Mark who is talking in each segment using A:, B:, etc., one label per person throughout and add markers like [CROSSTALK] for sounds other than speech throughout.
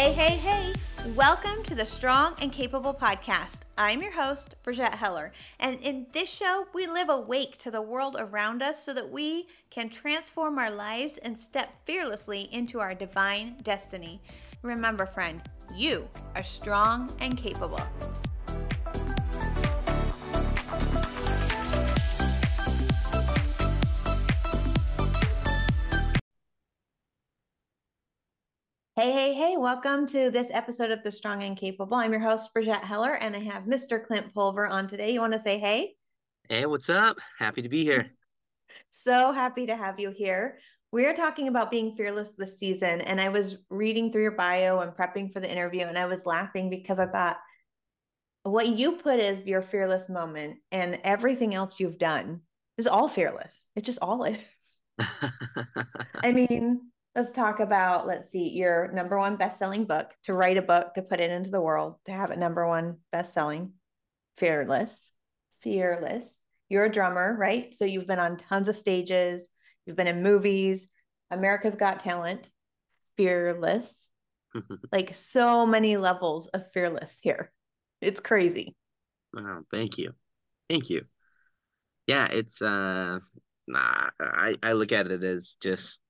A: Hey, hey, hey! Welcome to the Strong and Capable podcast. I'm your host, Brigette Heller, and in this show, we live awake to the world around us so that we can transform our lives and step fearlessly into our divine destiny. Remember, friend, you are strong and capable. Hey, hey, hey, welcome to this episode of The Strong and Capable. I'm your host, Brigette Heller, and I have Mr. Clint Pulver on today. You want to say hey?
B: Hey, what's up? Happy to be here. [LAUGHS]
A: So happy to have you here. We're talking about being fearless this season, and I was reading through your bio and prepping for the interview, and I was laughing because I thought what you put as your fearless moment and everything else you've done is all fearless. It just all is. [LAUGHS] I mean, let's talk about let's see your number one best-selling book to write a book to put it into the world to have it number one best-selling. Fearless. Fearless. You're a drummer right? So you've been on tons of stages. You've been in movies. America's got talent. Fearless. [LAUGHS] Like so many levels of fearless here. It's crazy.
B: Wow thank you. Thank you. Yeah it's uh nah, i i look at it as just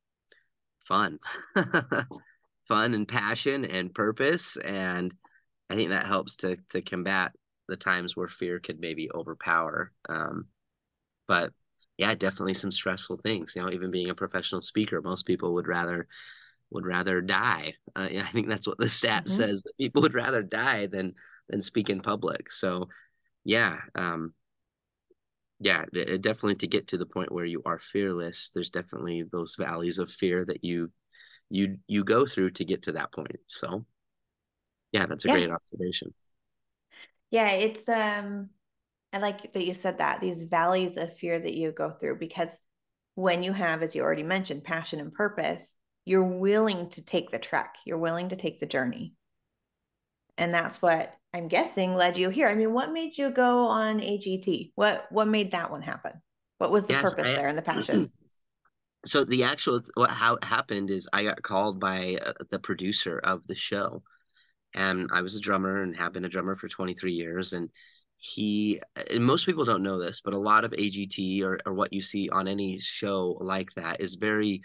B: fun. [LAUGHS] Fun and passion and purpose. And i think that helps to to combat the times where fear could maybe overpower. Um but yeah definitely some stressful things you know even being a professional speaker most people would rather would rather die. Uh, [LAUGHS] i think that's what the stat mm-hmm. says that people would rather die than than speak in public. So yeah um yeah definitely to get to the point where you are fearless there's definitely those valleys of fear that you you you go through to get to that point so. Yeah that's a yeah. great observation.
A: Yeah it's um i like that you said that these valleys of fear that you go through because when you have as you already mentioned passion and purpose you're willing to take the trek you're willing to take the journey. And that's what I'm guessing led you here. I mean, what made you go on AGT? What what made that one happen? What was the purpose I, there and the [CLEARS THROAT] passion?
B: So the actual what how it happened is I got called by uh, the producer of the show, and I was a drummer and have been a drummer for 23 years. And he, and most people don't know this, but a lot of AGT or or what you see on any show like that is very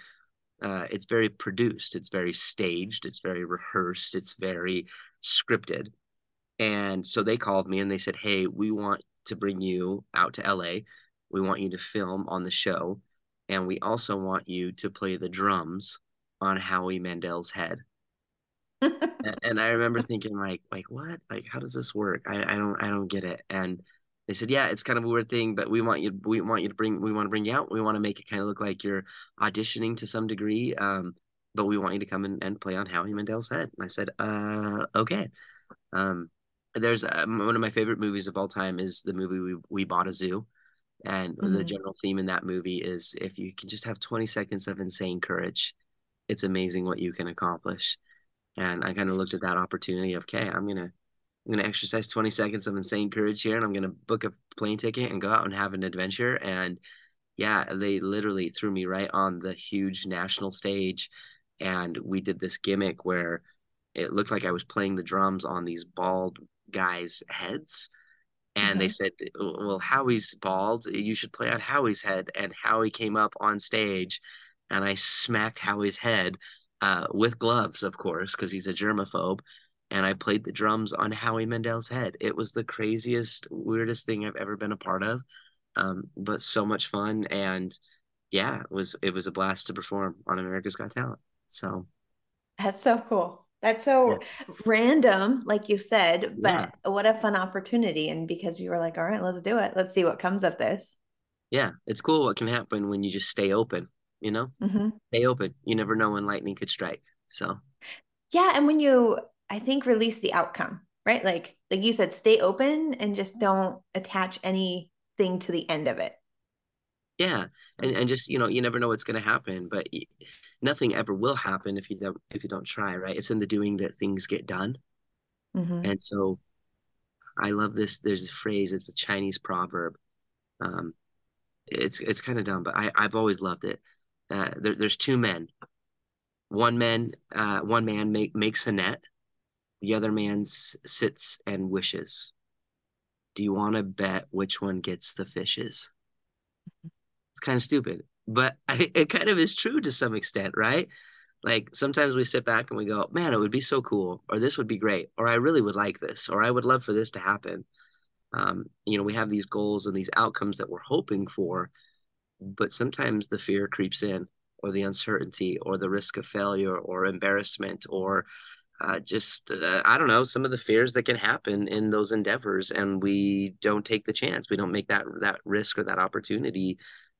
B: uh, it's very produced it's very staged it's very rehearsed it's very scripted and so they called me and they said, Hey, we want to bring you out to LA. We want you to film on the show. And we also want you to play the drums on Howie Mandel's head. [LAUGHS] and, I remember thinking like, like what? Like, how does this work? I, I don't, I don't get it. And they said, yeah, it's kind of a weird thing, but we want you, we want you to bring, we want to bring you out. We want to make it kind of look like you're auditioning to some degree. Um, but we want you to come in and play on Howie Mandel's head. And I said, uh, okay. Um, there's a, one of my favorite movies of all time is the movie we we bought a zoo, and mm-hmm. the general theme in that movie is if you can just have 20 seconds of insane courage, it's amazing what you can accomplish. And I kind of looked at that opportunity of, okay, I'm gonna I'm gonna exercise 20 seconds of insane courage here, and I'm gonna book a plane ticket and go out and have an adventure. And yeah, they literally threw me right on the huge national stage, and we did this gimmick where it looked like I was playing the drums on these bald guys' heads. And mm-hmm. they said, Well, Howie's bald. You should play on Howie's head. And Howie came up on stage and I smacked Howie's head uh, with gloves, of course, because he's a germaphobe. And I played the drums on Howie Mandel's head. It was the craziest, weirdest thing I've ever been a part of. Um, but so much fun. And yeah, it was it was a blast to perform on America's Got Talent. So
A: that's so cool. That's so yeah. random, like you said, but yeah. what a fun opportunity. And because you were like, all right, let's do it. Let's see what comes of this.
B: Yeah, it's cool what can happen when you just stay open, you know? Mm-hmm. Stay open. You never know when lightning could strike. So,
A: yeah. And when you, I think, release the outcome, right? Like, like you said, stay open and just don't attach anything to the end of it
B: yeah and, and just you know you never know what's going to happen but nothing ever will happen if you don't if you don't try right? It's in the doing that things get done. Mm-hmm. and so i love this there's a phrase it's a chinese proverb. Um it's it's kind of dumb but i i've always loved it. Uh, there, there's two men. One man uh one man make, makes a net. The other man s- sits and wishes. Do you want to bet which one gets the fishes? It's kind of stupid, but [LAUGHS] I, it kind of is true to some extent, right? Like sometimes we sit back and we go, man, it would be so cool, or this would be great, or I really would like this, or I would love for this to happen. Um, you know, we have these goals and these outcomes that we're hoping for, but sometimes the fear creeps in, or the uncertainty, or the risk of failure, or embarrassment, or uh, just uh, I don't know some of the fears that can happen in those endeavors, and we don't take the chance. We don't make that that risk or that opportunity.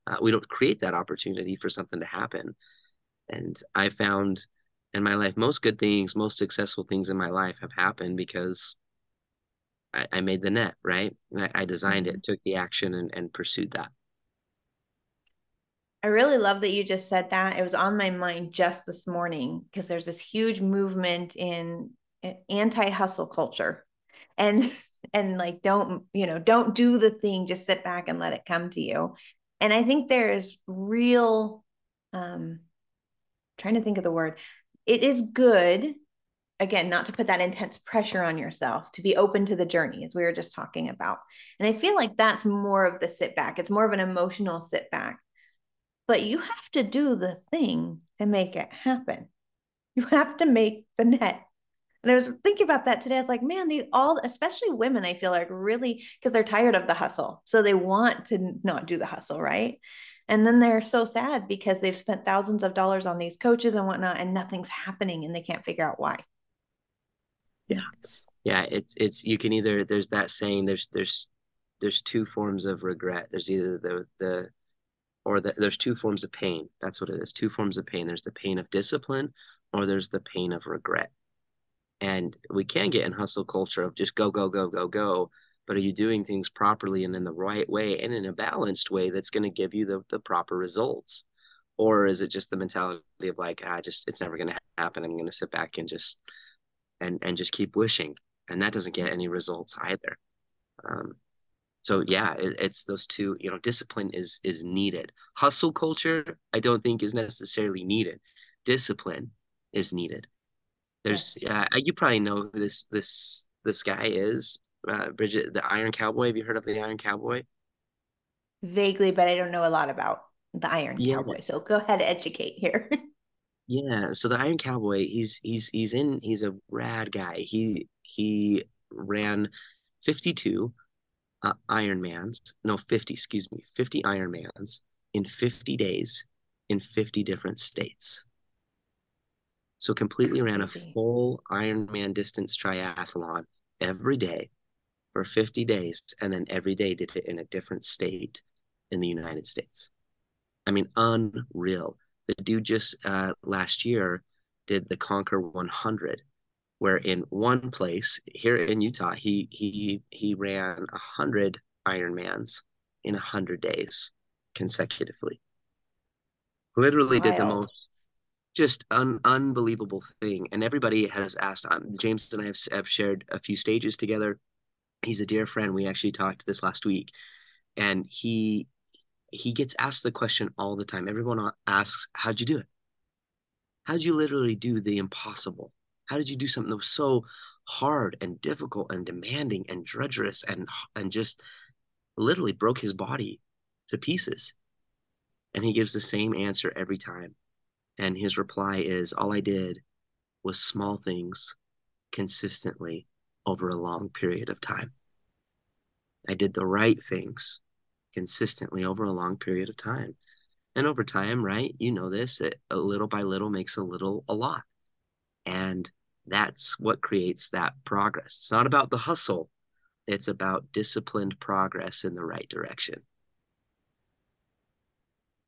B: Uh, we don't create that opportunity for something to happen. And I found in my life most good things, most successful things in my life have happened because I, I made the net right. I, I designed mm-hmm. it, took the action, and, and pursued that.
A: I really love that you just said that. It was on my mind just this morning because there's this huge movement in anti-hustle culture. And [LAUGHS] and like don't, you know, don't do the thing, just sit back and let it come to you. And I think there's real um trying to think of the word. It is good again not to put that intense pressure on yourself to be open to the journey as we were just talking about and i feel like that's more of the sit back it's more of an emotional sit back but you have to do the thing to make it happen. You have to make the net. And I was thinking about that today. I was like, man, they all, especially women, I feel like really because they're tired of the hustle. So they want to not do the hustle, right? And then they're so sad because they've spent thousands of dollars on these coaches and whatnot, and nothing's happening and they can't figure out why.
B: Yeah. Yeah. It's, it's, you can either, there's that saying, there's, there's, there's two forms of regret. There's either the, the, or that there's two forms of pain. That's what it is. Two forms of pain. There's the pain of discipline or there's the pain of regret. And we can get in hustle culture of just go, go, go, go, go. But are you doing things properly and in the right way and in a balanced way that's going to give you the, the proper results? Or is it just the mentality of like, I ah, just, it's never going to happen. I'm going to sit back and just, and, and just keep wishing. And that doesn't get any results either. Um, so yeah it, it's those two you know discipline is is needed hustle culture i don't think is necessarily needed discipline is needed there's uh, you probably know who this this this guy is uh, Brigette the iron cowboy. Have you heard of the iron cowboy?
A: Vaguely but i don't know a lot about the iron yeah. cowboy so go ahead educate here. [LAUGHS]
B: Yeah so the iron cowboy he's he's he's in he's a rad guy. He he ran 52 uh, Ironmans, no, 50, excuse me, 50 Ironmans in 50 days in 50 different states. So completely ran a full Ironman distance triathlon every day for 50 days, and then every day did it in a different state in the United States. I mean, unreal. The dude just uh, last year did the Conquer 100 where in one place here in Utah, he he he ran a hundred Ironmans in a hundred days consecutively. Literally Wild. did the most just an unbelievable thing. And everybody has asked. Um, James and I have, have shared a few stages together. He's a dear friend. We actually talked this last week, and he he gets asked the question all the time. Everyone asks, "How'd you do it? How'd you literally do the impossible?" How did you do something that was so hard and difficult and demanding and drudgerous and and just literally broke his body to pieces? And he gives the same answer every time. And his reply is all I did was small things consistently over a long period of time. I did the right things consistently over a long period of time. And over time, right? You know this, it, a little by little makes a little a lot. And that's what creates that progress. It's not about the hustle, it's about disciplined progress in the right direction.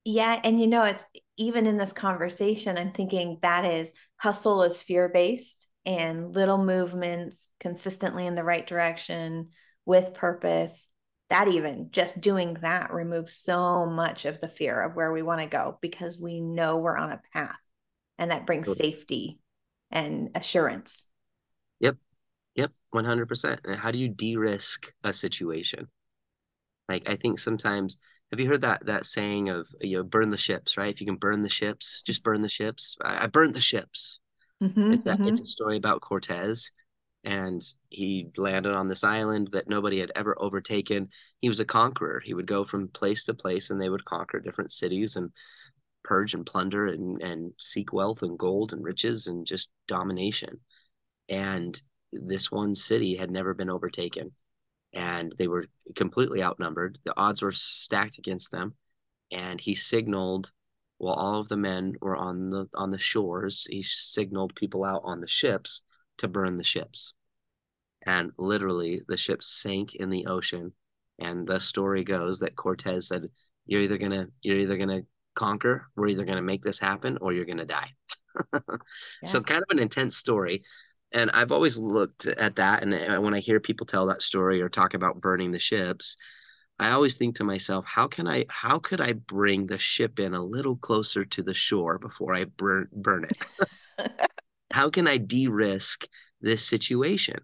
A: Yeah. And you know, it's even in this conversation, I'm thinking that is hustle is fear based and little movements consistently in the right direction with purpose. That even just doing that removes so much of the fear of where we want to go because we know we're on a path and that brings safety and assurance.
B: Yep. Yep. 100%. how do you de-risk a situation? Like, I think sometimes, have you heard that, that saying of, you know, burn the ships, right? If you can burn the ships, just burn the ships. I, I burned the ships. Mm-hmm, it's, that, mm-hmm. it's a story about Cortez and he landed on this island that nobody had ever overtaken. He was a conqueror. He would go from place to place and they would conquer different cities and purge and plunder and, and seek wealth and gold and riches and just domination. And this one city had never been overtaken and they were completely outnumbered. The odds were stacked against them. And he signaled while all of the men were on the on the shores, he signaled people out on the ships to burn the ships. And literally the ships sank in the ocean. And the story goes that Cortez said, You're either gonna you're either gonna conquer, we're either gonna make this happen or you're gonna die. [LAUGHS] yeah. So kind of an intense story and I've always looked at that. And uh, when I hear people tell that story or talk about burning the ships, I always think to myself, how can I, how could I bring the ship in a little closer to the shore before I burn burn it? [LAUGHS] how can I de-risk this situation?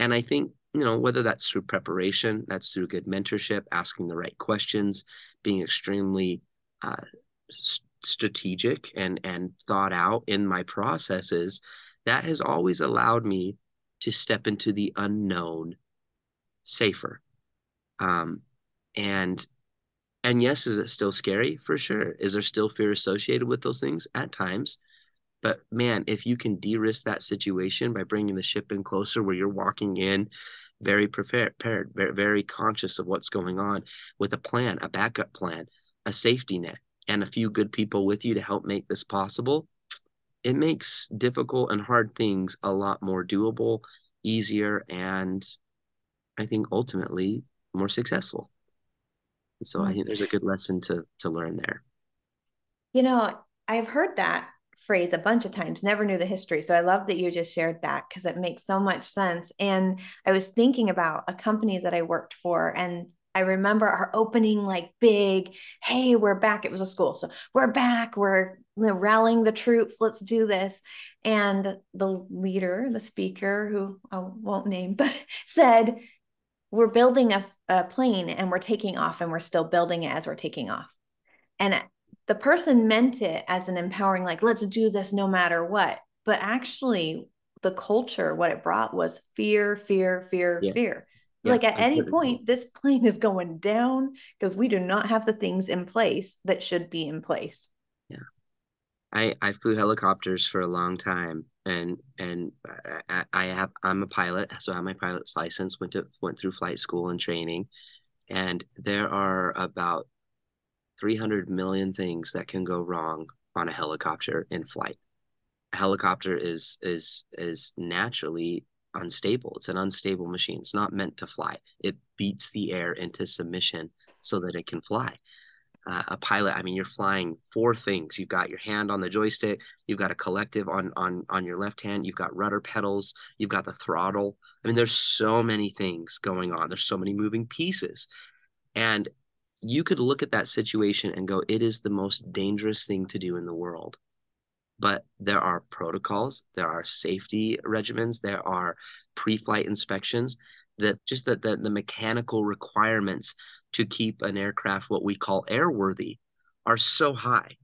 B: And I think you know whether that's through preparation, that's through good mentorship, asking the right questions, being extremely uh, strategic and and thought out in my processes that has always allowed me to step into the unknown safer. Um and and yes is it still scary? For sure. Is there still fear associated with those things? At times. But man if you can de-risk that situation by bringing the ship in closer where you're walking in very prepared very, very conscious of what's going on with a plan a backup plan a safety net and a few good people with you to help make this possible it makes difficult and hard things a lot more doable, easier, and I think ultimately more successful. And so I think there's a good lesson to to learn there.
A: You know, I've heard that phrase a bunch of times, never knew the history. So I love that you just shared that because it makes so much sense. And I was thinking about a company that I worked for and I remember our opening like big, hey, we're back. It was a school. So we're back. We're rallying the troops. Let's do this. And the leader, the speaker, who I won't name, [LAUGHS] but said, we're building a, a plane and we're taking off and we're still building it as we're taking off. And the person meant it as an empowering, like, let's do this no matter what. But actually, the culture, what it brought was fear, fear, fear, yeah. fear yeah, like at any point, this plane is going down because we do not have the things in place that should be in place.
B: Yeah. I, I flew helicopters for a long time and and I, I have I'm a pilot so I have my pilot's license went to went through flight school and training and there are about 300 million things that can go wrong on a helicopter in flight a helicopter is is is naturally unstable. It's an unstable machine. It's not meant to fly. It beats the air into submission so that it can fly. Uh, a pilot, I mean, you're flying four things. You've got your hand on the joystick. You've got a collective on on on your left hand. You've got rudder pedals. You've got the throttle. I mean, there's so many things going on. There's so many moving pieces, and you could look at that situation and go, "It is the most dangerous thing to do in the world." But there are protocols, there are safety regimens, there are pre-flight inspections that just the, the, the mechanical requirements to keep an aircraft what we call airworthy are so high.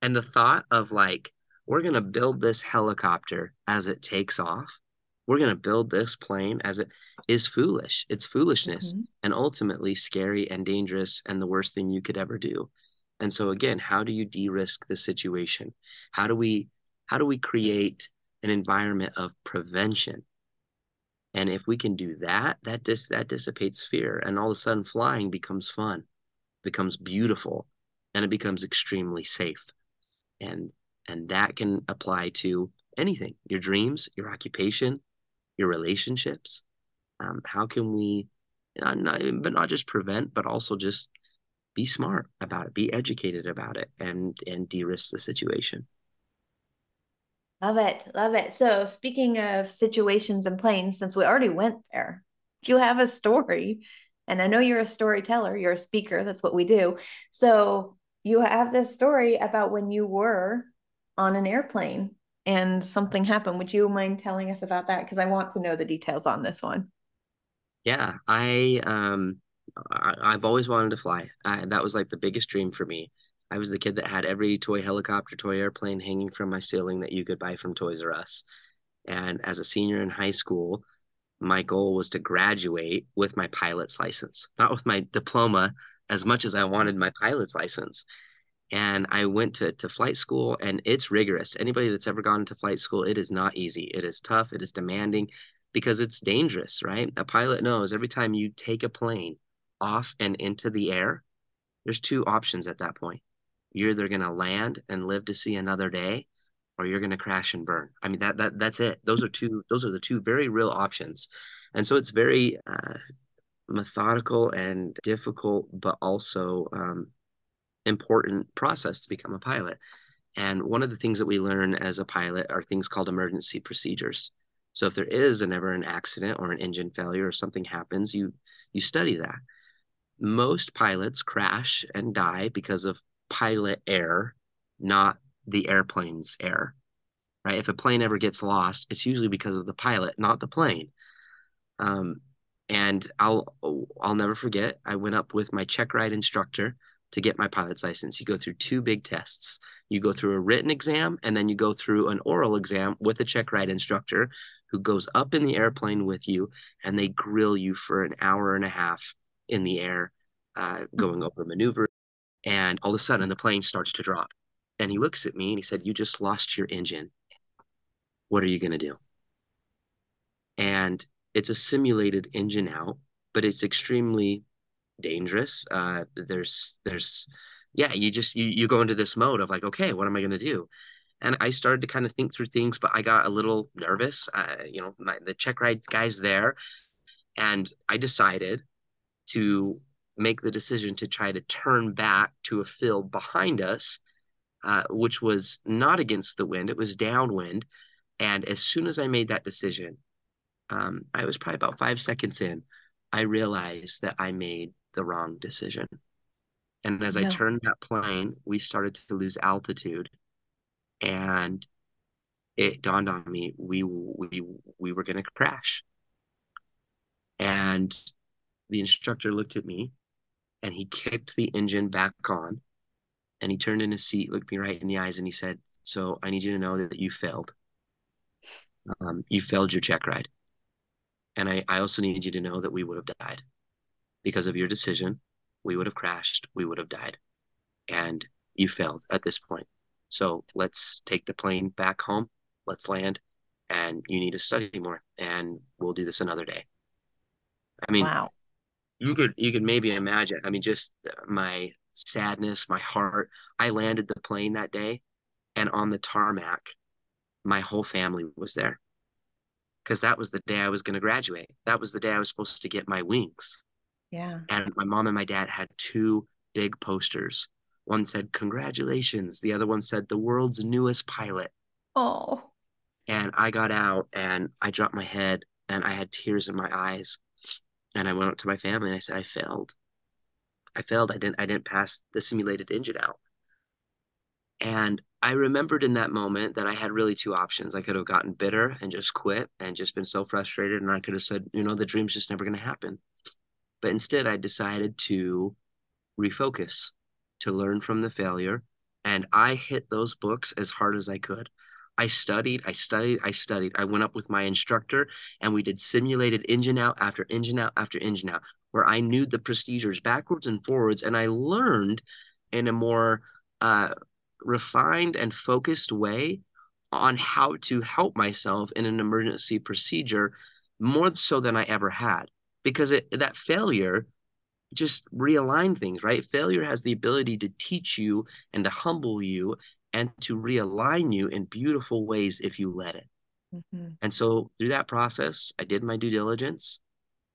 B: And the thought of like, we're going to build this helicopter as it takes off. We're going to build this plane as it is foolish. It's foolishness mm-hmm. and ultimately scary and dangerous and the worst thing you could ever do. And so again, how do you de-risk the situation? How do we how do we create an environment of prevention? And if we can do that, that dis- that dissipates fear, and all of a sudden, flying becomes fun, becomes beautiful, and it becomes extremely safe. And and that can apply to anything: your dreams, your occupation, your relationships. Um, how can we, not, not, but not just prevent, but also just be smart about it, be educated about it, and and de-risk the situation.
A: Love it, love it. So speaking of situations and planes, since we already went there, do you have a story, and I know you're a storyteller, you're a speaker. That's what we do. So you have this story about when you were on an airplane and something happened. Would you mind telling us about that? Because I want to know the details on this one.
B: Yeah, I um I, have always wanted to fly. I, that was like the biggest dream for me. I was the kid that had every toy helicopter, toy airplane hanging from my ceiling that you could buy from Toys R Us. And as a senior in high school, my goal was to graduate with my pilot's license, not with my diploma as much as I wanted my pilot's license. And I went to, to flight school, and it's rigorous. Anybody that's ever gone to flight school, it is not easy. It is tough, it is demanding because it's dangerous, right? A pilot knows every time you take a plane off and into the air, there's two options at that point. You're either going to land and live to see another day, or you're going to crash and burn. I mean that that that's it. Those are two. Those are the two very real options, and so it's very uh, methodical and difficult, but also um, important process to become a pilot. And one of the things that we learn as a pilot are things called emergency procedures. So if there is an ever an accident or an engine failure or something happens, you you study that. Most pilots crash and die because of pilot error, not the airplane's error. Right? If a plane ever gets lost, it's usually because of the pilot, not the plane. Um, and I'll I'll never forget. I went up with my check ride instructor to get my pilot's license. You go through two big tests. You go through a written exam, and then you go through an oral exam with a check ride instructor who goes up in the airplane with you, and they grill you for an hour and a half in the air, uh, going over maneuvers. And all of a sudden, the plane starts to drop. And he looks at me and he said, You just lost your engine. What are you going to do? And it's a simulated engine out, but it's extremely dangerous. Uh, there's, there's, yeah, you just, you, you go into this mode of like, okay, what am I going to do? And I started to kind of think through things, but I got a little nervous. Uh, you know, my, the check ride guy's there. And I decided to make the decision to try to turn back to a field behind us uh, which was not against the wind, it was downwind. And as soon as I made that decision, um, I was probably about five seconds in, I realized that I made the wrong decision. And as no. I turned that plane, we started to lose altitude. And it dawned on me we we we were going to crash. And the instructor looked at me and he kicked the engine back on and he turned in his seat, looked me right in the eyes, and he said, "So I need you to know that you failed. Um, you failed your check ride, and I, I also need you to know that we would have died because of your decision. We would have crashed. We would have died, and you failed at this point. So let's take the plane back home. Let's land, and you need to study more, and we'll do this another day." I mean, wow. You could you could maybe imagine. I mean, just uh, my sadness, my heart. I landed the plane that day, and on the tarmac, my whole family was there because that was the day I was going to graduate. That was the day I was supposed to get my wings.
A: Yeah.
B: And my mom and my dad had two big posters. One said, Congratulations. The other one said, The world's newest pilot.
A: Oh.
B: And I got out and I dropped my head and I had tears in my eyes. And I went up to my family and I said, I failed. I failed. I didn't I didn't pass the simulated engine out. And I remembered in that moment that I had really two options. I could have gotten bitter and just quit and just been so frustrated. And I could have said, you know, the dream's just never going to happen. But instead, I decided to refocus, to learn from the failure. And I hit those books as hard as I could. I studied, I studied, I studied. I went up with my instructor and we did simulated engine out after engine out after engine out, where I knew the procedures backwards and forwards. And I learned in a more uh, refined and focused way on how to help myself in an emergency procedure more so than I ever had. Because it, that failure just realign things, right? Failure has the ability to teach you and to humble you and to realign you in beautiful ways if you let it. Mm-hmm. And so through that process, I did my due diligence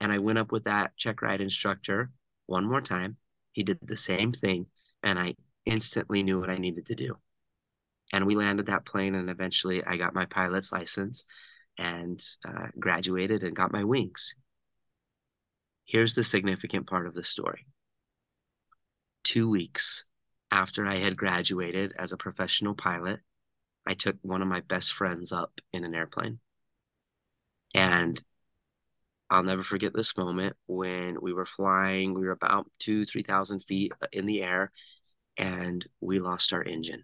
B: and I went up with that check ride instructor one more time. He did the same thing and I instantly knew what I needed to do. And we landed that plane and eventually I got my pilot's license and uh, graduated and got my wings. Here's the significant part of the story. Two weeks after I had graduated as a professional pilot, I took one of my best friends up in an airplane. And I'll never forget this moment when we were flying. We were about two, 3,000 feet in the air and we lost our engine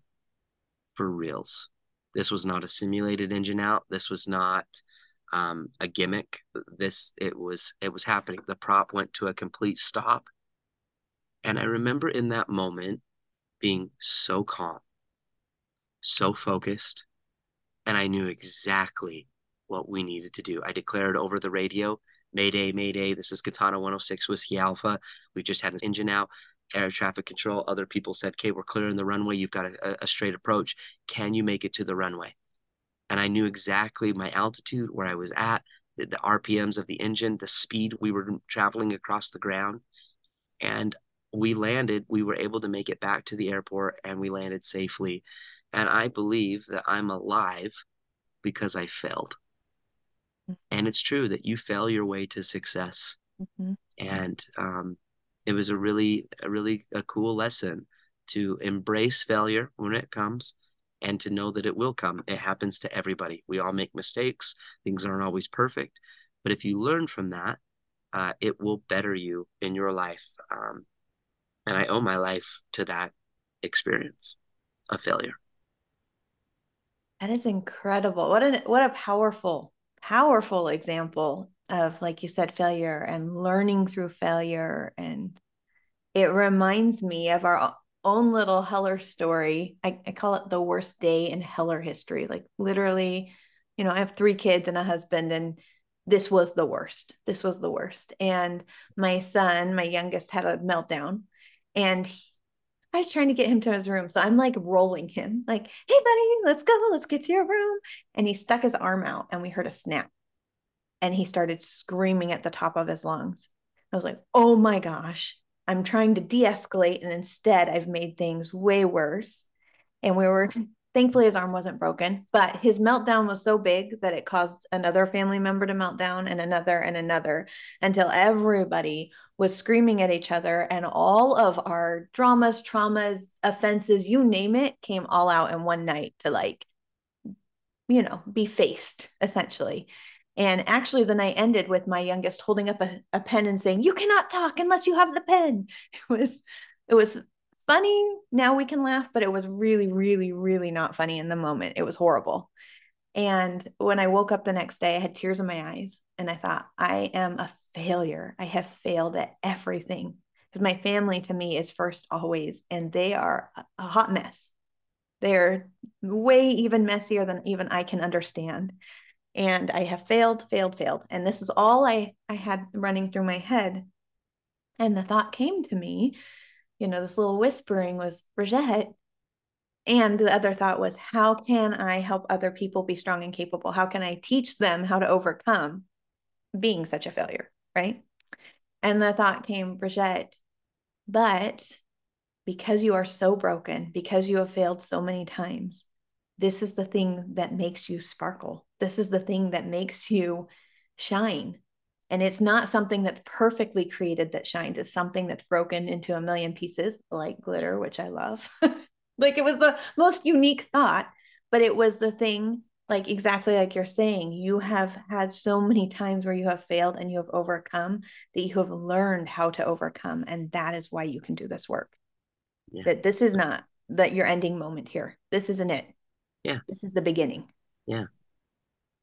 B: for reals. This was not a simulated engine out. This was not um, a gimmick. This it was it was happening. The prop went to a complete stop, and I remember in that moment being so calm, so focused, and I knew exactly what we needed to do. I declared over the radio, Mayday, Mayday, this is Katana 106 Whiskey Alpha. We just had an engine out, air traffic control. Other people said, okay, we're clearing the runway. You've got a, a straight approach. Can you make it to the runway? And I knew exactly my altitude, where I was at, the, the RPMs of the engine, the speed we were traveling across the ground. And we landed, we were able to make it back to the airport and we landed safely. And I believe that I'm alive because I failed. Mm-hmm. And it's true that you fail your way to success. Mm-hmm. And um, it was a really, a really a cool lesson to embrace failure when it comes and to know that it will come. It happens to everybody. We all make mistakes. Things aren't always perfect. But if you learn from that, uh, it will better you in your life. Um, and I owe my life to that experience of failure.
A: That is incredible. What a what a powerful, powerful example of, like you said, failure and learning through failure. And it reminds me of our own little Heller story. I, I call it the worst day in Heller history. Like literally, you know, I have three kids and a husband, and this was the worst. This was the worst. And my son, my youngest, had a meltdown and he, I was trying to get him to his room. So I'm like rolling him, like, hey, buddy, let's go. Let's get to your room. And he stuck his arm out and we heard a snap. And he started screaming at the top of his lungs. I was like, oh my gosh, I'm trying to de escalate. And instead, I've made things way worse. And we were Thankfully, his arm wasn't broken, but his meltdown was so big that it caused another family member to melt down and another and another until everybody was screaming at each other. And all of our dramas, traumas, offenses, you name it, came all out in one night to like, you know, be faced essentially. And actually, the night ended with my youngest holding up a, a pen and saying, You cannot talk unless you have the pen. [LAUGHS] It was, it was funny. Now we can laugh, but it was really, really, really not funny in the moment. It was horrible. And when I woke up the next day, I had tears in my eyes and I thought, I am a failure. I have failed at everything. Because my family to me is first always, and they are a hot mess. They're way even messier than even I can understand. And I have failed, failed, failed. And this is all I, I had running through my head. And the thought came to me you know, this little whispering was Brigette. And the other thought was, how can I help other people be strong and capable? How can I teach them how to overcome being such a failure? Right. And the thought came, Brigette, but because you are so broken, because you have failed so many times, this is the thing that makes you sparkle. This is the thing that makes you shine. And it's not something that's perfectly created that shines. It's something that's broken into a million pieces, like glitter, which I love. [LAUGHS] like it was the most unique thought, but it was the thing, like exactly like you're saying, you have had so many times where you have failed and you have overcome that you have learned how to overcome. And that is why you can do this work. Yeah. That this is not that your ending moment here. This isn't it.
B: Yeah.
A: This is the beginning.
B: Yeah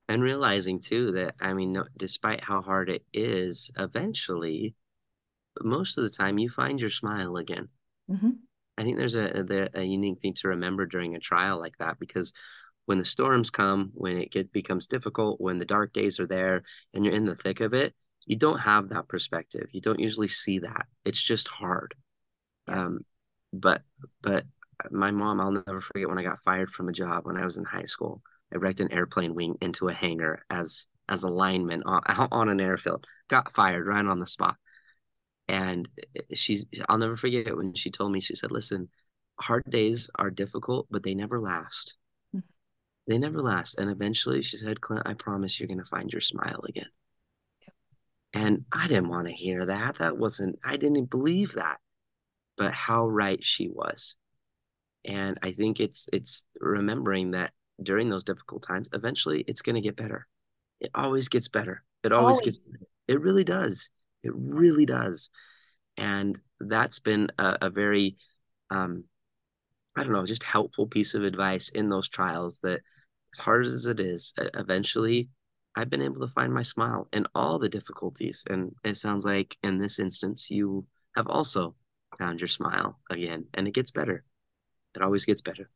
B: and realizing too that i mean despite how hard it is eventually most of the time you find your smile again. Mm-hmm. i think there's a, a, a unique thing to remember during a trial like that because when the storms come when it get, becomes difficult when the dark days are there and you're in the thick of it you don't have that perspective. You don't usually see that. It's just hard. Um, but but my mom i'll never forget when i got fired from a job when i was in high school Wrecked an airplane wing into a hangar as as a lineman on, [LAUGHS] on an airfield. Got fired right on the spot. And she's I'll never forget it when she told me, she said, Listen, hard days are difficult, but they never last. Mm-hmm. They never last. And eventually she said, Clint, I promise you're gonna find your smile again. And I didn't want to hear that. That wasn't I didn't believe that. But how right she was. And I think it's it's remembering that during those difficult times, eventually it's going to get better. It always gets better. It always, always. gets better. It really does. It really does. And that's been a, a very, um, I don't know, just helpful piece of advice in those trials that as hard as it is, eventually I've been able to find my smile in all the difficulties. And it sounds like in this instance, you have also found your smile again, and it gets better. It always gets better.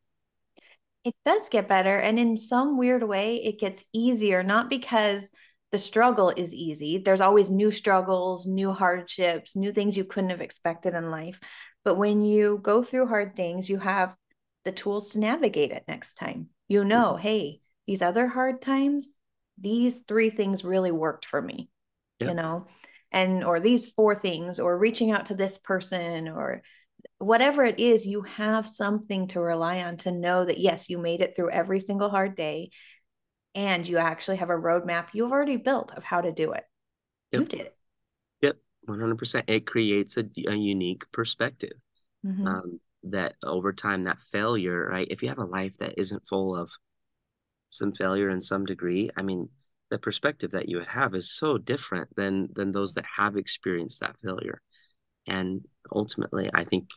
A: It does get better. And in some weird way, it gets easier, not because the struggle is easy. There's always new struggles, new hardships, new things you couldn't have expected in life. But when you go through hard things, you have the tools to navigate it next time. You know, mm-hmm. hey, these other hard times, these three things really worked for me, yep. you know, and or these four things, or reaching out to this person, or whatever it is, you have something to rely on to know that, yes, you made it through every single hard day and you actually have a roadmap you've already built of how to do it. Yep. You did it.
B: Yep, 100%. It creates a, a unique perspective. Mm-hmm. Um, that over time, that failure, right? If you have a life that isn't full of some failure in some degree, I mean, the perspective that you would have is so different than than those that have experienced that failure. And ultimately, I think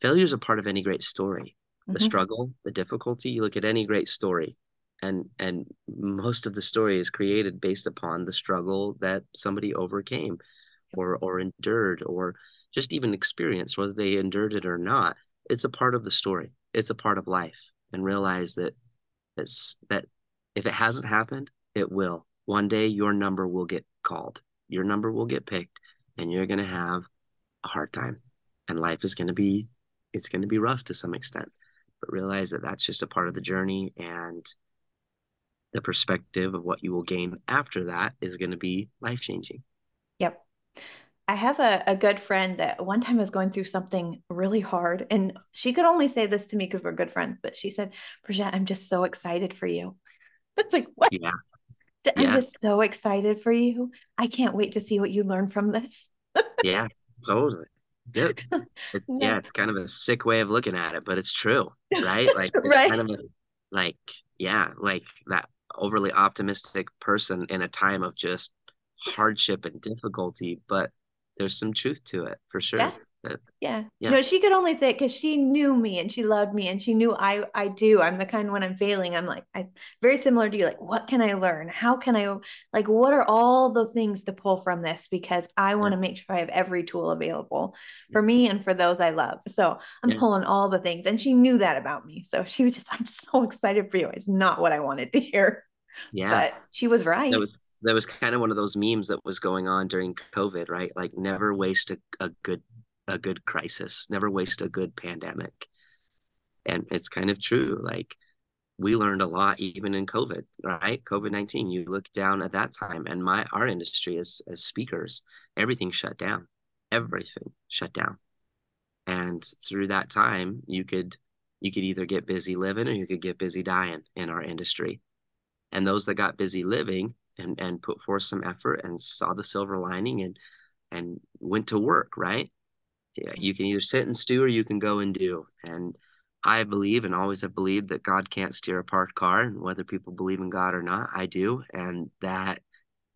B: failure is a part of any great story. The mm-hmm. struggle, the difficulty, you look at any great story, and and most of the story is created based upon the struggle that somebody overcame or or endured or just even experienced whether they endured it or not. It's a part of the story. It's a part of life. And realize that it's that if it hasn't happened it will. One day your number will get called your number will get picked and you're going to have a hard time and life is going to be it's going to be rough to some extent but realize that that's just a part of the journey and the perspective of what you will gain after that is going to be life changing.
A: Yep. I have a, a good friend that one time was going through something really hard. And she could only say this to me because we're good friends, but she said, Brigette, I'm just so excited for you. [LAUGHS] It's like, what?
B: Yeah.
A: I'm yeah. just so excited for you. I can't wait to see what you learn from this. [LAUGHS]
B: yeah, totally. [LAUGHS] Yeah, it's kind of a sick way of looking at it, but it's true, right? [LAUGHS] Like, right. kind of a, like, yeah, like that overly optimistic person in a time of just hardship and difficulty, but there's some truth to it for sure.
A: Yeah. Yeah. yeah. No, she could only say it because she knew me and she loved me and she knew I I do. I'm the kind when I'm failing, I'm like, I very similar to you. Like, what can I learn? How can I like what are all the things to pull from this? Because I want to yeah. make sure I have every tool available for me and for those I love. So I'm yeah. pulling all the things. And she knew that about me. So she was just, I'm so excited for you. It's not what I wanted to hear.
B: Yeah.
A: But she was right.
B: That was that was kind of one of those memes that was going on during COVID, right? Like never waste a, a good a good crisis, never waste a good pandemic. And it's kind of true. Like we learned a lot even in COVID, right? COVID nineteen. You look down at that time, and my our industry as as speakers, everything shut down, everything shut down, and through that time, you could you could either get busy living or you could get busy dying in our industry and those that got busy living and and put forth some effort and saw the silver lining and and went to work right yeah, you can either sit and stew or you can go and do. And i believe and always have believed that god can't steer a parked car and whether people believe in god or not i do. And that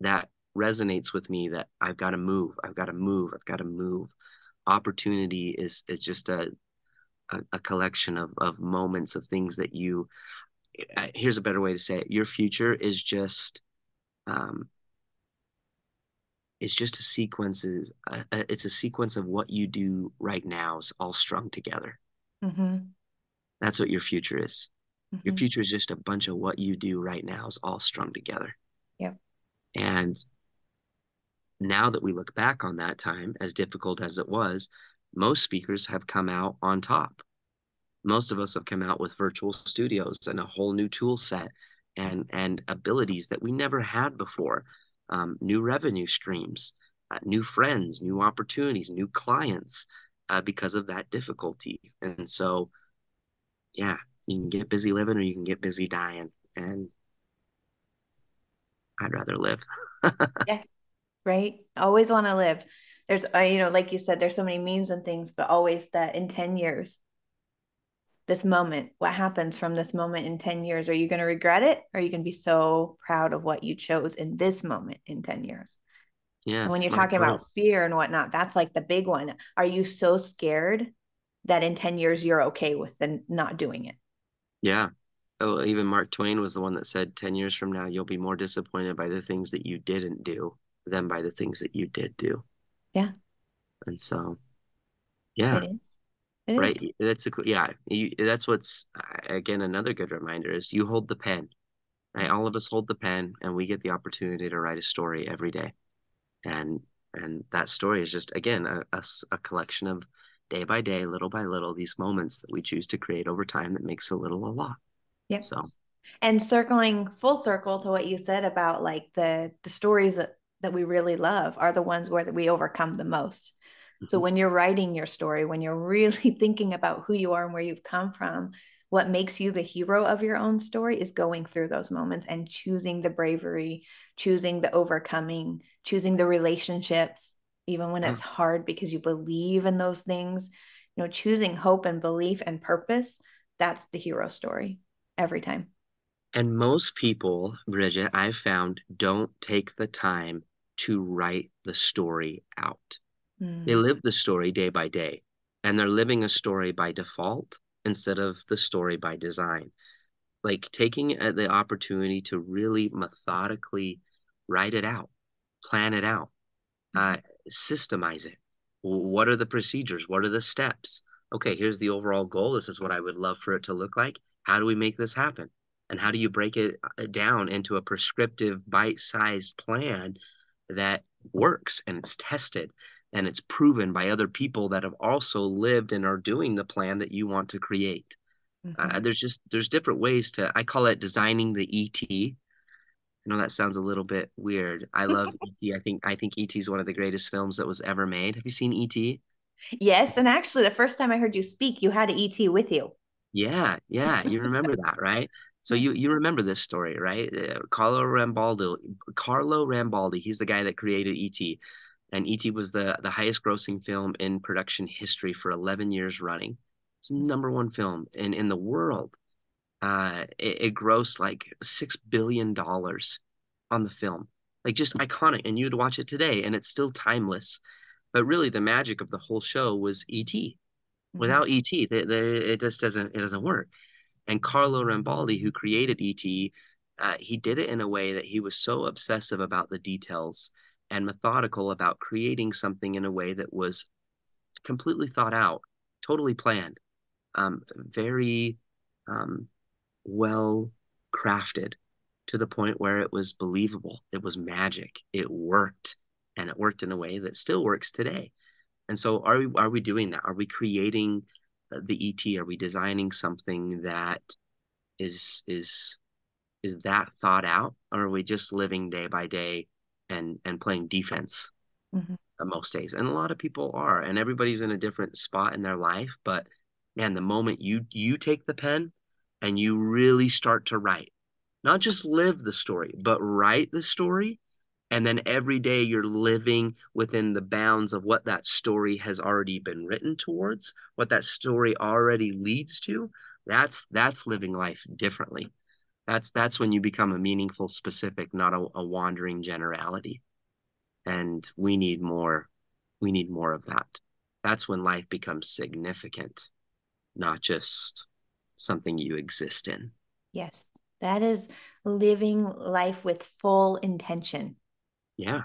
B: that resonates with me that i've got to move i've got to move i've got to move. Opportunity is is just a a, a collection of of moments of things that you here's a better way to say it. Your future is just um it's just a sequences uh, it's a sequence of what you do right now is all strung together. Mm-hmm. that's what your future is. Mm-hmm. your future is just a bunch of what you do right now is all strung together.
A: Yeah
B: and now that we look back on that time as difficult as it was most speakers have come out on top. Most of us have come out with virtual studios and a whole new tool set and and abilities that we never had before um, new revenue streams uh, new friends new opportunities new clients uh, because of that difficulty. And so yeah you can get busy living or you can get busy dying and i'd rather live. [LAUGHS]
A: Yeah right? Always want to live. There's uh, you know like you said there's so many memes and things but always that in 10 years this moment? What happens from this moment in 10 years? Are you going to regret it? Or are you going to be so proud of what you chose in this moment in 10 years?
B: Yeah
A: and when you're talking about fear and whatnot that's like the big one. Are you so scared that in 10 years you're okay with the not doing it?
B: Yeah. Oh, even Mark Twain was the one that said 10 years from now, you'll be more disappointed by the things that you didn't do than by the things that you did do.
A: Yeah.
B: And so, yeah.
A: It
B: right.
A: is.
B: That's a, yeah. You, that's what's, again, another good reminder is you hold the pen, right? All of us hold the pen and we get the opportunity to write a story every day. And, and that story is just, again, a, a, a collection of day by day, little by little, these moments that we choose to create over time that makes a little a lot.
A: Yeah.
B: So,
A: and circling full circle to what you said about like the the stories that that we really love are the ones where we overcome the most. Mm-hmm. So when you're writing your story, when you're really [LAUGHS] thinking about who you are and where you've come from, what makes you the hero of your own story is going through those moments and choosing the bravery, choosing the overcoming, choosing the relationships, even when it's hard because you believe in those things. You know, choosing hope and belief and purpose, that's the hero story every time.
B: And most people, Brigette, I've found don't take the time to write the story out. Mm. They live the story day by day, and they're living a story by default instead of the story by design. Like taking uh, the opportunity to really methodically write it out, plan it out, uh, systemize it. What are the procedures? What are the steps? Okay, here's the overall goal. This is what I would love for it to look like. How do we make this happen? And how do you break it uh, down into a prescriptive, bite sized plan that works and it's tested and it's proven by other people that have also lived and are doing the plan that you want to create? Mm-hmm. Uh, there's just there's different ways to I call it designing the ET. I know that sounds a little bit weird. I love [LAUGHS] ET. I think I think ET is one of the greatest films that was ever made. Have you seen ET?
A: Yes, and actually, the first time I heard you speak, you had ET with you.
B: Yeah, yeah, you remember that, right? So you you remember this story, right? Uh, Carlo Rambaldi, Carlo Rambaldi, he's the guy that created ET, and ET was the the highest grossing film in production history for 11 years running. It's number one film in in the world. Uh, it, it grossed like six billion dollars on the film, like just iconic. And you'd watch it today, and it's still timeless. But really, the magic of the whole show was ET Mm-hmm. Without ET, they, they, it just doesn't it doesn't work. And Carlo Rambaldi, who created ET, uh, he did it in a way that he was so obsessive about the details and methodical about creating something in a way that was completely thought out, totally planned, um, very um, well crafted to the point where it was believable. It was magic. It worked, and it worked in a way that still works today. And so are we are we doing that? Are we creating the ET? Are we designing something that is is is that thought out or are we just living day by day and and playing defense mm-hmm. most days and a lot of people are and everybody's in a different spot in their life but man the moment you you take the pen and you really start to write not just live the story but write the story and then every day you're living within the bounds of what that story has already been written towards what that story already leads to that's that's living life differently that's that's when you become a meaningful specific not a, a wandering generality and we need more we need more of that that's when life becomes significant not just something you exist in
A: yes that is living life with full intention
B: yeah.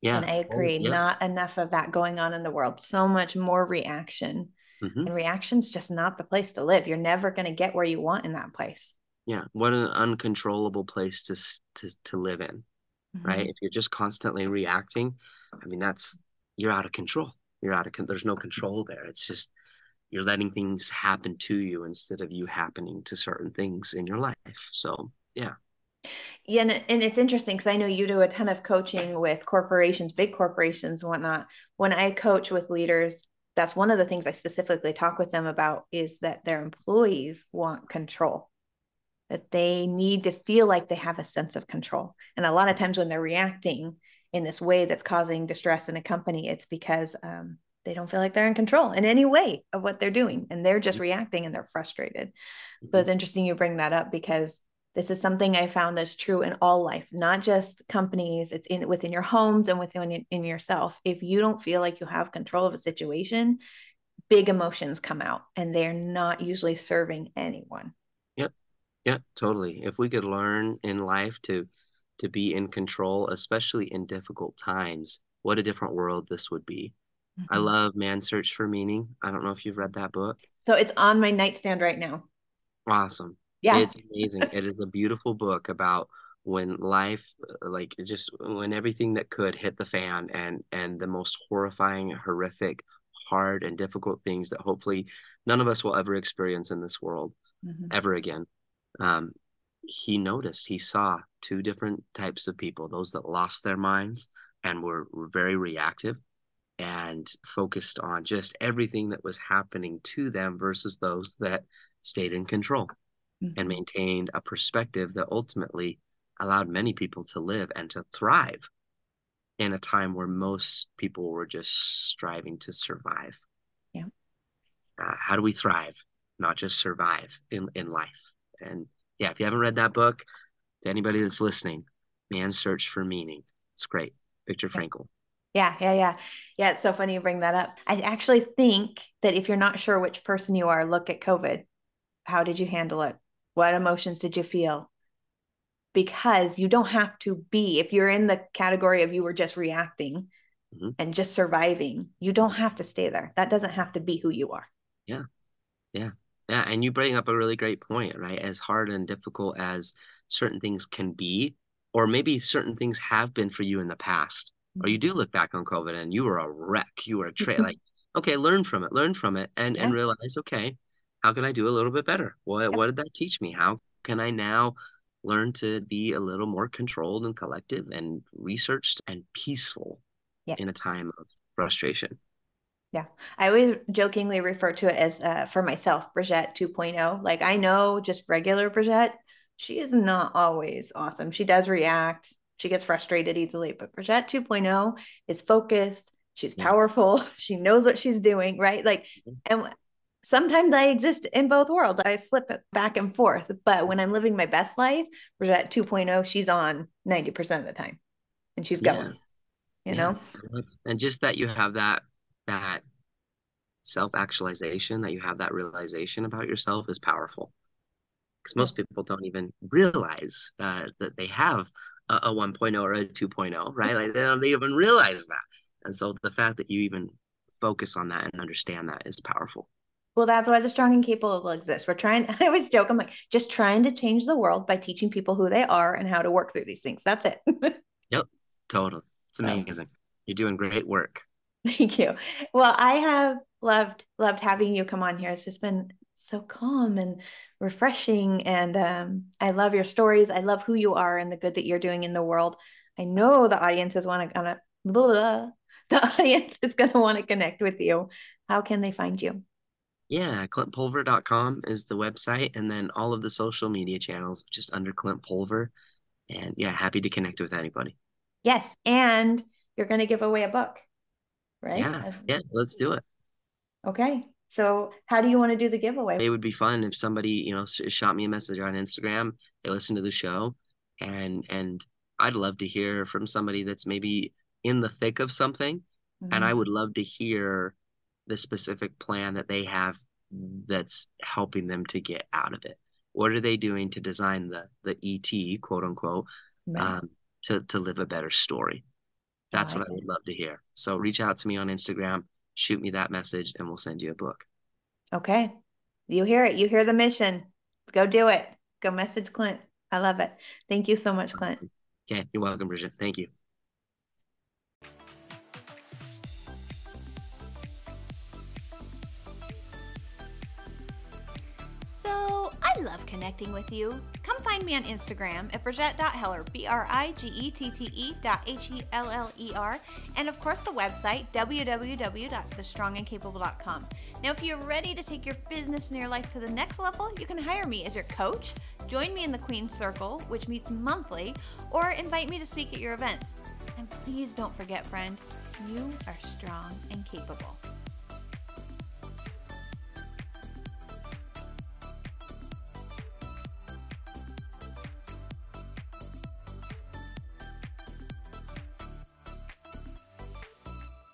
B: Yeah.
A: And I agree, oh, yeah. not enough of that going on in the world. So much more reaction. Mm-hmm. And reaction's just not the place to live. You're never going to get where you want in that place.
B: Yeah. What an uncontrollable place to to to live in. Mm-hmm. Right? If you're just constantly reacting, I mean that's you're out of control. You're out of there's no control there. It's just you're letting things happen to you instead of you happening to certain things in your life. So, yeah.
A: Yeah, and, and it's interesting because I know you do a ton of coaching with corporations, big corporations and whatnot. When I coach with leaders, that's one of the things I specifically talk with them about is that their employees want control, that they need to feel like they have a sense of control. And a lot of times when they're reacting in this way that's causing distress in a company, it's because um, they don't feel like they're in control in any way of what they're doing and they're just mm-hmm. reacting and they're frustrated. So it's mm-hmm. interesting you bring that up because this is something I found that's true in all life, not just companies. It's in within your homes and within in yourself. If you don't feel like you have control of a situation, big emotions come out, and they're not usually serving anyone.
B: Yeah, totally. If we could learn in life to to be in control, especially in difficult times, what a different world this would be. Mm-hmm. I love Man's Search for Meaning. I don't know if you've read that book.
A: So it's on my nightstand right now.
B: Awesome. Yeah. It's amazing. it is a beautiful book about when life like just when everything that could hit the fan and and the most horrifying, horrific, hard and difficult things that hopefully none of us will ever experience in this world mm-hmm. ever again. Um, he noticed, he saw two different types of people those that lost their minds and were, very reactive and focused on just everything that was happening to them versus those that stayed in control mm-hmm. and maintained a perspective that ultimately allowed many people to live and to thrive in a time where most people were just striving to survive.
A: Yeah.
B: Uh, how do we thrive, not just survive in, in life? And yeah, if you haven't read that book, to anybody that's listening, Man's Search for Meaning. It's great. Viktor Frankl.
A: Yeah, yeah, yeah. Yeah, it's so funny you bring that up. I actually think that if you're not sure which person you are, look at COVID. How did you handle it? What emotions did you feel? Because you don't have to be, if you're in the category of you were just reacting mm-hmm. and just surviving, you don't have to stay there. That doesn't have to be who you are.
B: Yeah. Yeah. Yeah, and you bring up a really great point, right? As hard and difficult as certain things can be, or maybe certain things have been for you in the past, or you mm-hmm. do look back on COVID and you were a wreck, you were a tra- [LAUGHS] like, okay, learn from it, learn from it, and yeah. and realize, okay, how can I do a little bit better? What yeah. what did that teach me? How can I now learn to be a little more controlled and collective and researched and peaceful yeah. in a time of frustration?
A: Yeah. I always jokingly refer to it as uh, for myself, Brigette 2.0. Like I know just regular Brigette, she is not always awesome. She does react. She gets frustrated easily, but Brigette 2.0 is focused. She's powerful. [LAUGHS] She knows what she's doing, right? Like, mm-hmm. and sometimes I exist in both worlds. I flip it back and forth. But when I'm living my best life, Brigette 2.0, she's on 90% of the time and she's going, yeah. you yeah. know?
B: And just that you have that that self actualization, that you have that realization about yourself is powerful. Because most people don't even realize uh, that they have a, a 1.0 or a 2.0, right? Like they don't even realize that. And so the fact that you even focus on that and understand that is powerful.
A: Well, that's why the strong and capable exist. We're trying, [LAUGHS] I always joke, I'm like, just trying to change the world by teaching people who they are and how to work through these things. That's it. [LAUGHS]
B: yep, totally. It's amazing. You're doing great work. [LAUGHS]
A: Thank you. Well, I have loved loved having you come on here. It's just been so calm and refreshing, and um, I love your stories. I love who you are and the good that you're doing in the world. I know the audience is want to [LAUGHS] the audience is going to want to connect with you. How can they find you?
B: Yeah, clintpulver.com is the website, and then all of the social media channels just under Clint Pulver. And yeah, happy to connect with anybody.
A: Yes, and you're going to give away a book right?
B: Yeah, yeah, let's do it.
A: Okay. So, how do you want to do the giveaway?
B: It would be fun if somebody, you know, shot me a message on Instagram. They listen to the show, and and I'd love to hear from somebody that's maybe in the thick of something, mm-hmm. and I mm-hmm. would love to hear the specific plan that they have that's helping them to get out of it. What are they doing to design the the ET quote unquote um, to to live a better story? That's what I would love to hear. So reach out to me on Instagram, shoot me that message, and we'll send you a book.
A: Okay. You hear it. You hear the mission. Go do it. Go message Clint. I love it. Thank you so much, Clint.
B: Yeah, you're welcome, Brigette. Thank you.
A: So I love connecting with you. Come find me on Instagram at Brigette.Heller, B R I G E T T E dot H E L L E R, and of course the website, www.thestrongandcapable.com. Now, if you're ready to take your business and your life to the next level, you can hire me as your coach, join me in the Queen's Circle, which meets monthly, or invite me to speak at your events. And please don't forget, friend, you are strong and capable.